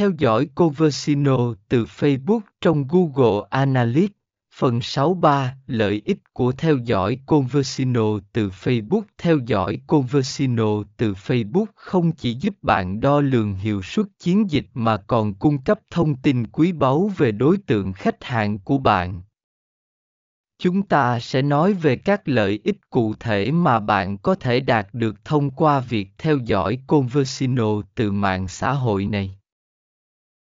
Theo dõi Conversino từ Facebook trong Google Analytics. Phần 63 Lợi ích của theo dõi Conversino từ Facebook Theo dõi Conversino từ Facebook không chỉ giúp bạn đo lường hiệu suất chiến dịch mà còn cung cấp thông tin quý báu về đối tượng khách hàng của bạn. Chúng ta sẽ nói về các lợi ích cụ thể mà bạn có thể đạt được thông qua việc theo dõi Conversino từ mạng xã hội này.